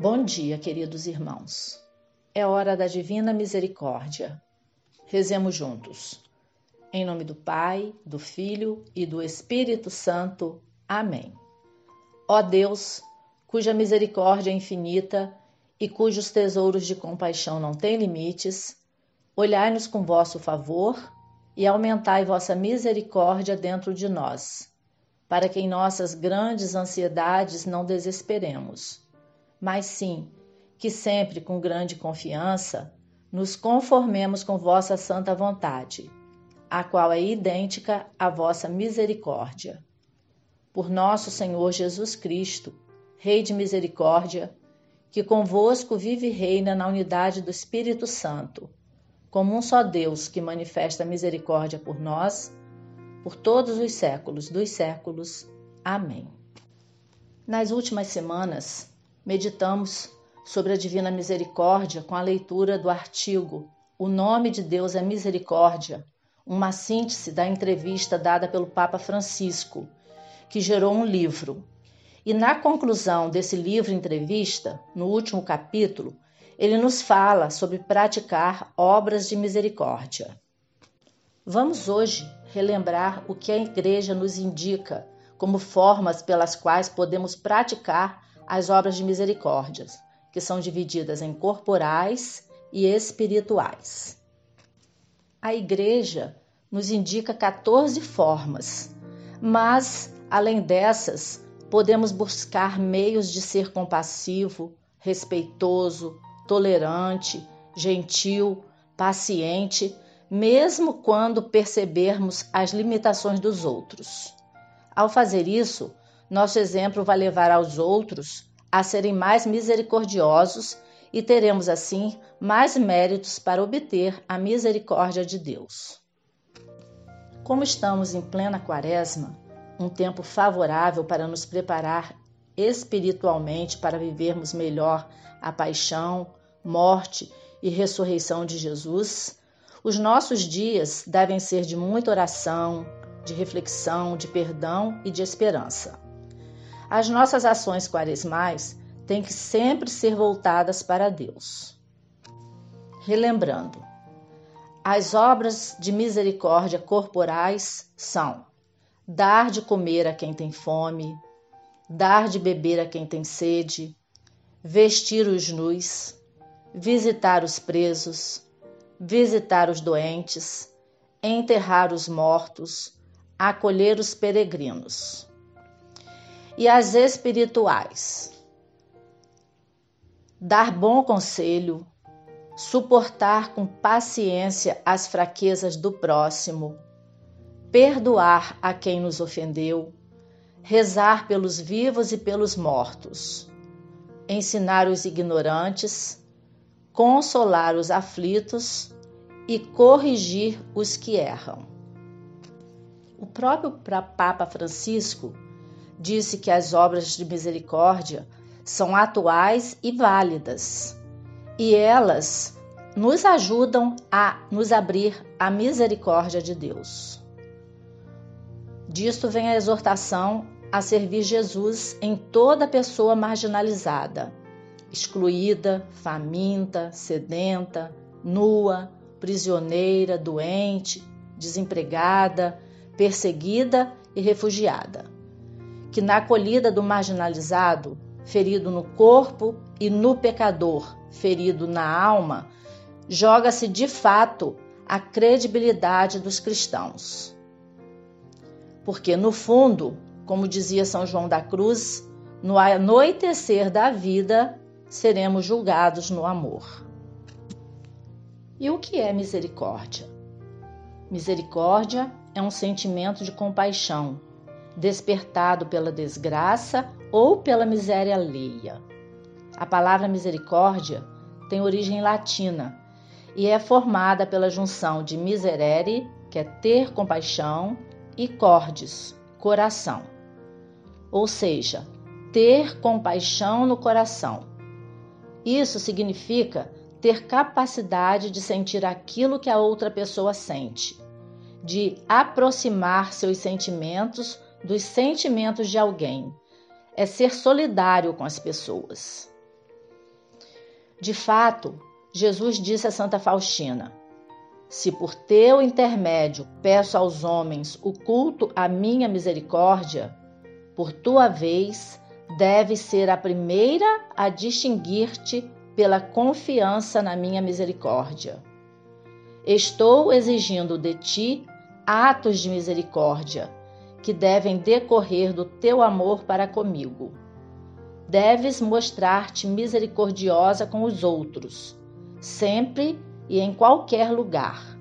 Bom dia, queridos irmãos. É hora da divina misericórdia. Rezemos juntos. Em nome do Pai, do Filho e do Espírito Santo. Amém. Ó Deus, cuja misericórdia é infinita e cujos tesouros de compaixão não têm limites, olhai-nos com vosso favor e aumentai vossa misericórdia dentro de nós, para que em nossas grandes ansiedades não desesperemos mas sim que sempre com grande confiança nos conformemos com vossa santa vontade, a qual é idêntica à vossa misericórdia. Por nosso Senhor Jesus Cristo, Rei de misericórdia, que convosco vive e reina na unidade do Espírito Santo, como um só Deus que manifesta misericórdia por nós, por todos os séculos dos séculos. Amém. Nas últimas semanas, meditamos sobre a Divina Misericórdia com a leitura do artigo O Nome de Deus é Misericórdia, uma síntese da entrevista dada pelo Papa Francisco, que gerou um livro. E na conclusão desse livro entrevista, no último capítulo, ele nos fala sobre praticar obras de misericórdia. Vamos hoje relembrar o que a Igreja nos indica como formas pelas quais podemos praticar as obras de misericórdia, que são divididas em corporais e espirituais. A Igreja nos indica 14 formas, mas, além dessas, podemos buscar meios de ser compassivo, respeitoso, tolerante, gentil, paciente, mesmo quando percebermos as limitações dos outros. Ao fazer isso, nosso exemplo vai levar aos outros a serem mais misericordiosos e teremos assim mais méritos para obter a misericórdia de Deus. Como estamos em plena quaresma, um tempo favorável para nos preparar espiritualmente para vivermos melhor a paixão, morte e ressurreição de Jesus, os nossos dias devem ser de muita oração, de reflexão, de perdão e de esperança. As nossas ações quaresmais têm que sempre ser voltadas para Deus. Relembrando, as obras de misericórdia corporais são dar de comer a quem tem fome, dar de beber a quem tem sede, vestir os nus, visitar os presos, visitar os doentes, enterrar os mortos, acolher os peregrinos e as espirituais. Dar bom conselho, suportar com paciência as fraquezas do próximo, perdoar a quem nos ofendeu, rezar pelos vivos e pelos mortos, ensinar os ignorantes, consolar os aflitos e corrigir os que erram. O próprio Papa Francisco disse que as obras de misericórdia são atuais e válidas, e elas nos ajudam a nos abrir à misericórdia de Deus. Disto vem a exortação a servir Jesus em toda pessoa marginalizada, excluída, faminta, sedenta, nua, prisioneira, doente, desempregada, perseguida e refugiada que na acolhida do marginalizado, ferido no corpo, e no pecador, ferido na alma, joga-se de fato a credibilidade dos cristãos. Porque, no fundo, como dizia São João da Cruz, no anoitecer da vida seremos julgados no amor. E o que é misericórdia? Misericórdia é um sentimento de compaixão, despertado pela desgraça ou pela miséria alheia. A palavra misericórdia tem origem latina e é formada pela junção de miserere, que é ter compaixão, e cordis, coração. Ou seja, ter compaixão no coração. Isso significa ter capacidade de sentir aquilo que a outra pessoa sente, de aproximar seus sentimentos dos sentimentos de alguém, é ser solidário com as pessoas. De fato, Jesus disse a Santa Faustina: Se por teu intermédio peço aos homens o culto à minha misericórdia, por tua vez, deves ser a primeira a distinguir-te pela confiança na minha misericórdia. Estou exigindo de ti atos de misericórdia que devem decorrer do teu amor para comigo. Deves mostrar-te misericordiosa com os outros, sempre e em qualquer lugar.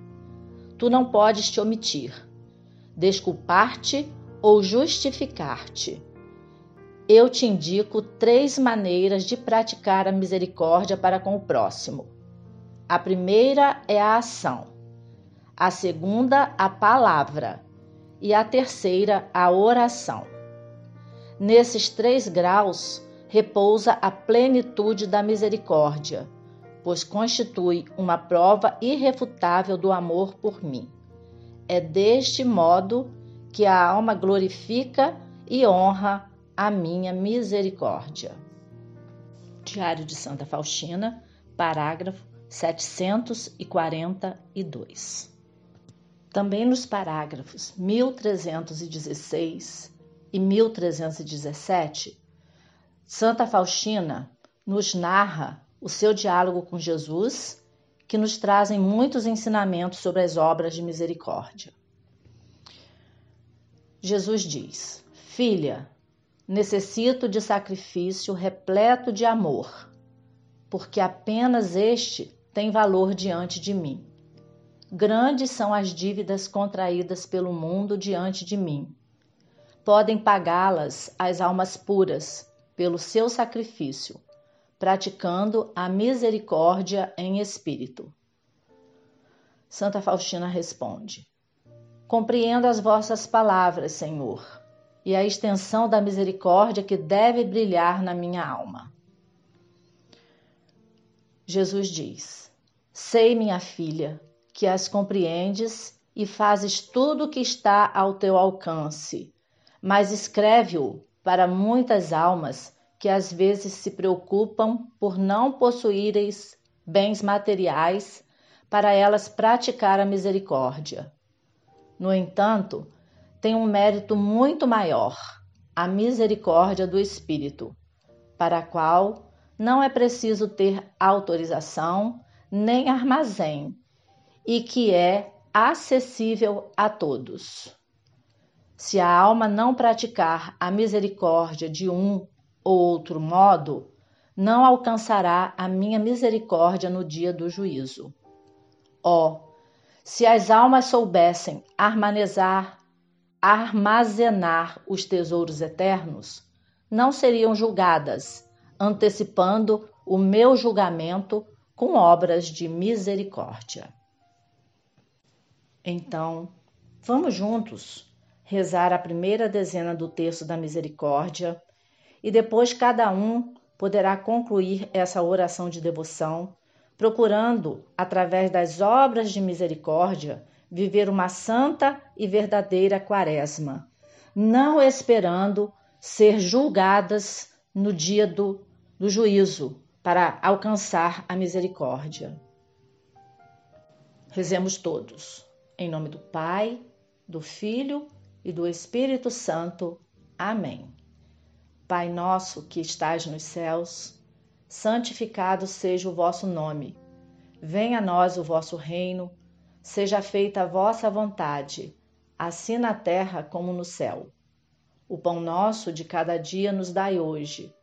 Tu não podes te omitir, desculpar-te ou justificar-te. Eu te indico três maneiras de praticar a misericórdia para com o próximo. A primeira é a ação, a segunda, a palavra e a terceira, a oração. Nesses três graus repousa a plenitude da misericórdia, pois constitui uma prova irrefutável do amor por mim. É deste modo que a alma glorifica e honra a minha misericórdia. Diário de Santa Faustina, parágrafo 742. Também nos parágrafos 1316 e 1317, Santa Faustina nos narra o seu diálogo com Jesus, que nos trazem muitos ensinamentos sobre as obras de misericórdia. Jesus diz: Filha, necessito de sacrifício repleto de amor, porque apenas este tem valor diante de mim. Grandes são as dívidas contraídas pelo mundo diante de mim. Podem pagá-las as almas puras pelo seu sacrifício, praticando a misericórdia em espírito. Santa Faustina responde: Compreendo as vossas palavras, Senhor, e a extensão da misericórdia que deve brilhar na minha alma. Jesus diz: Sei, minha filha, que as compreendes e fazes tudo o que está ao teu alcance, mas escreve-o para muitas almas que às vezes se preocupam por não possuíreis bens materiais para elas praticar a misericórdia. No entanto, tem um mérito muito maior, a misericórdia do Espírito, para a qual não é preciso ter autorização nem armazém, e que é acessível a todos. Se a alma não praticar a misericórdia de um ou outro modo, não alcançará a minha misericórdia no dia do juízo. Ó, oh, se as almas soubessem armazenar, armazenar os tesouros eternos, não seriam julgadas, antecipando o meu julgamento com obras de misericórdia. Então, vamos juntos rezar a primeira dezena do texto da misericórdia e depois cada um poderá concluir essa oração de devoção, procurando, através das obras de misericórdia, viver uma santa e verdadeira quaresma, não esperando ser julgadas no dia do, do juízo, para alcançar a misericórdia. Rezemos todos, em nome do Pai, do Filho e do Espírito Santo. Amém. Pai nosso que estais nos céus, santificado seja o vosso nome. Venha a nós o vosso reino, seja feita a vossa vontade, assim na terra como no céu. O pão nosso de cada dia nos dai hoje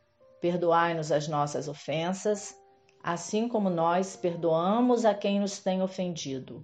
Perdoai-nos as nossas ofensas, assim como nós perdoamos a quem nos tem ofendido.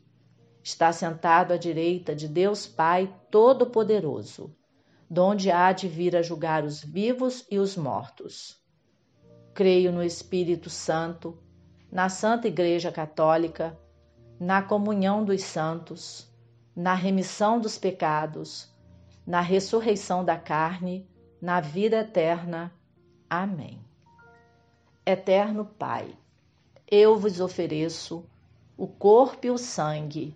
está sentado à direita de Deus Pai Todo-Poderoso, donde há de vir a julgar os vivos e os mortos. Creio no Espírito Santo, na Santa Igreja Católica, na comunhão dos santos, na remissão dos pecados, na ressurreição da carne, na vida eterna. Amém. Eterno Pai, eu vos ofereço o corpo e o sangue,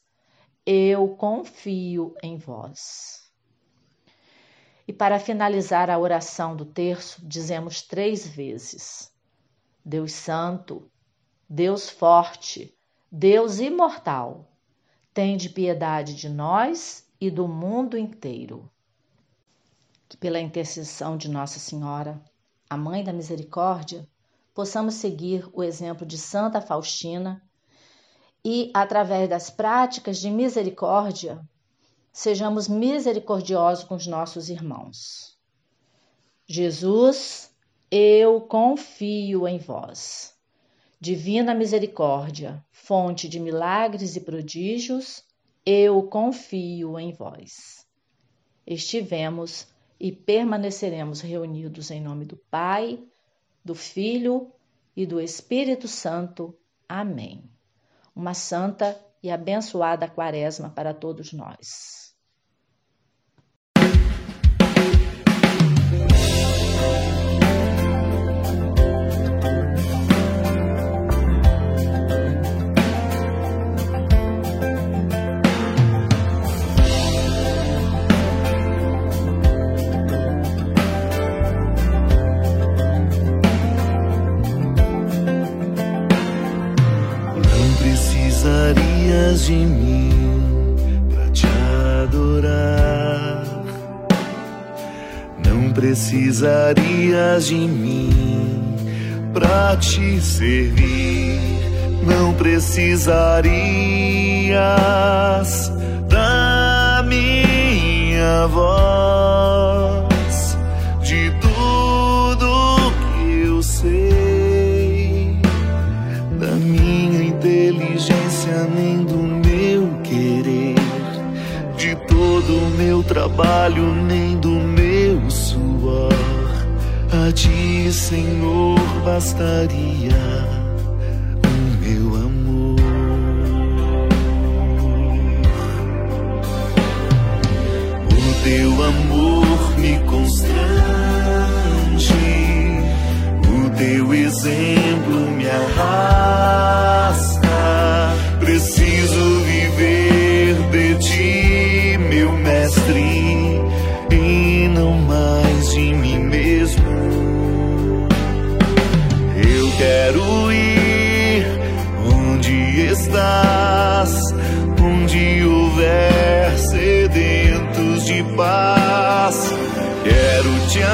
eu confio em vós. E para finalizar a oração do terço, dizemos três vezes: Deus Santo, Deus Forte, Deus Imortal, tende piedade de nós e do mundo inteiro. Que pela intercessão de Nossa Senhora, a Mãe da Misericórdia, possamos seguir o exemplo de Santa Faustina e, através das práticas de misericórdia, sejamos misericordiosos com os nossos irmãos. Jesus, eu confio em vós. Divina misericórdia, fonte de milagres e prodígios, eu confio em vós. Estivemos e permaneceremos reunidos em nome do Pai, do Filho e do Espírito Santo. Amém. Uma santa e abençoada quaresma para todos nós. Precisarias de mim para te adorar. Não precisarias de mim para te servir. Não precisarias da minha voz, trabalho nem do meu suor. A ti, Senhor, bastaria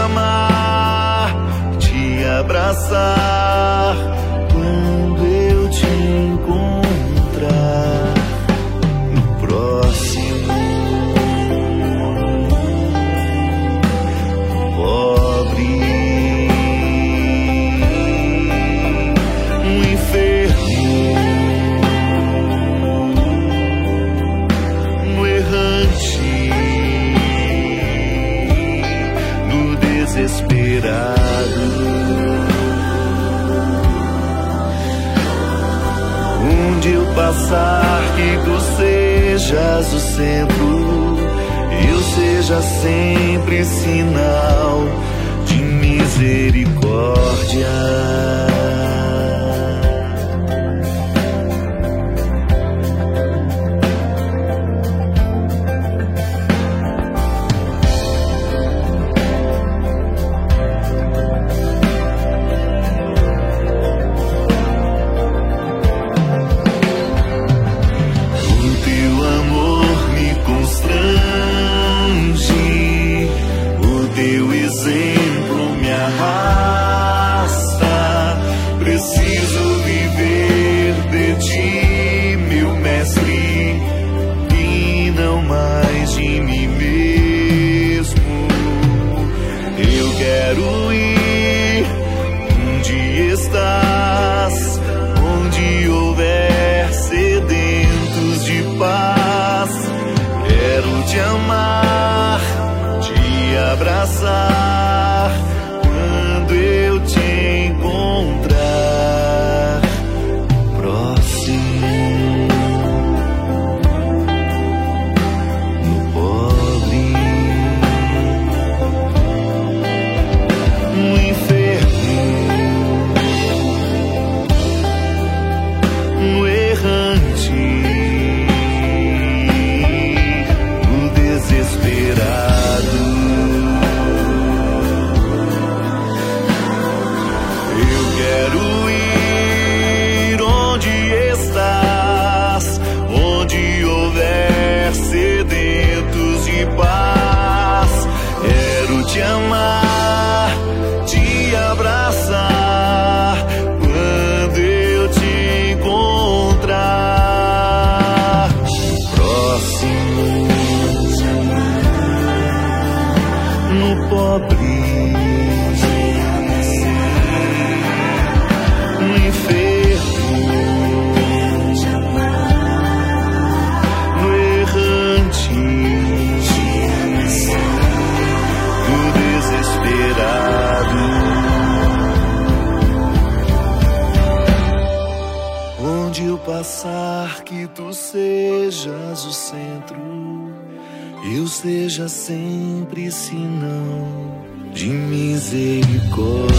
amar, te abraçar quando eu te encontrar. onde eu passar, que tu sejas o centro, eu seja sempre sinal de misericórdia. pensar que tu sejas o centro, eu seja sempre sinal de misericórdia.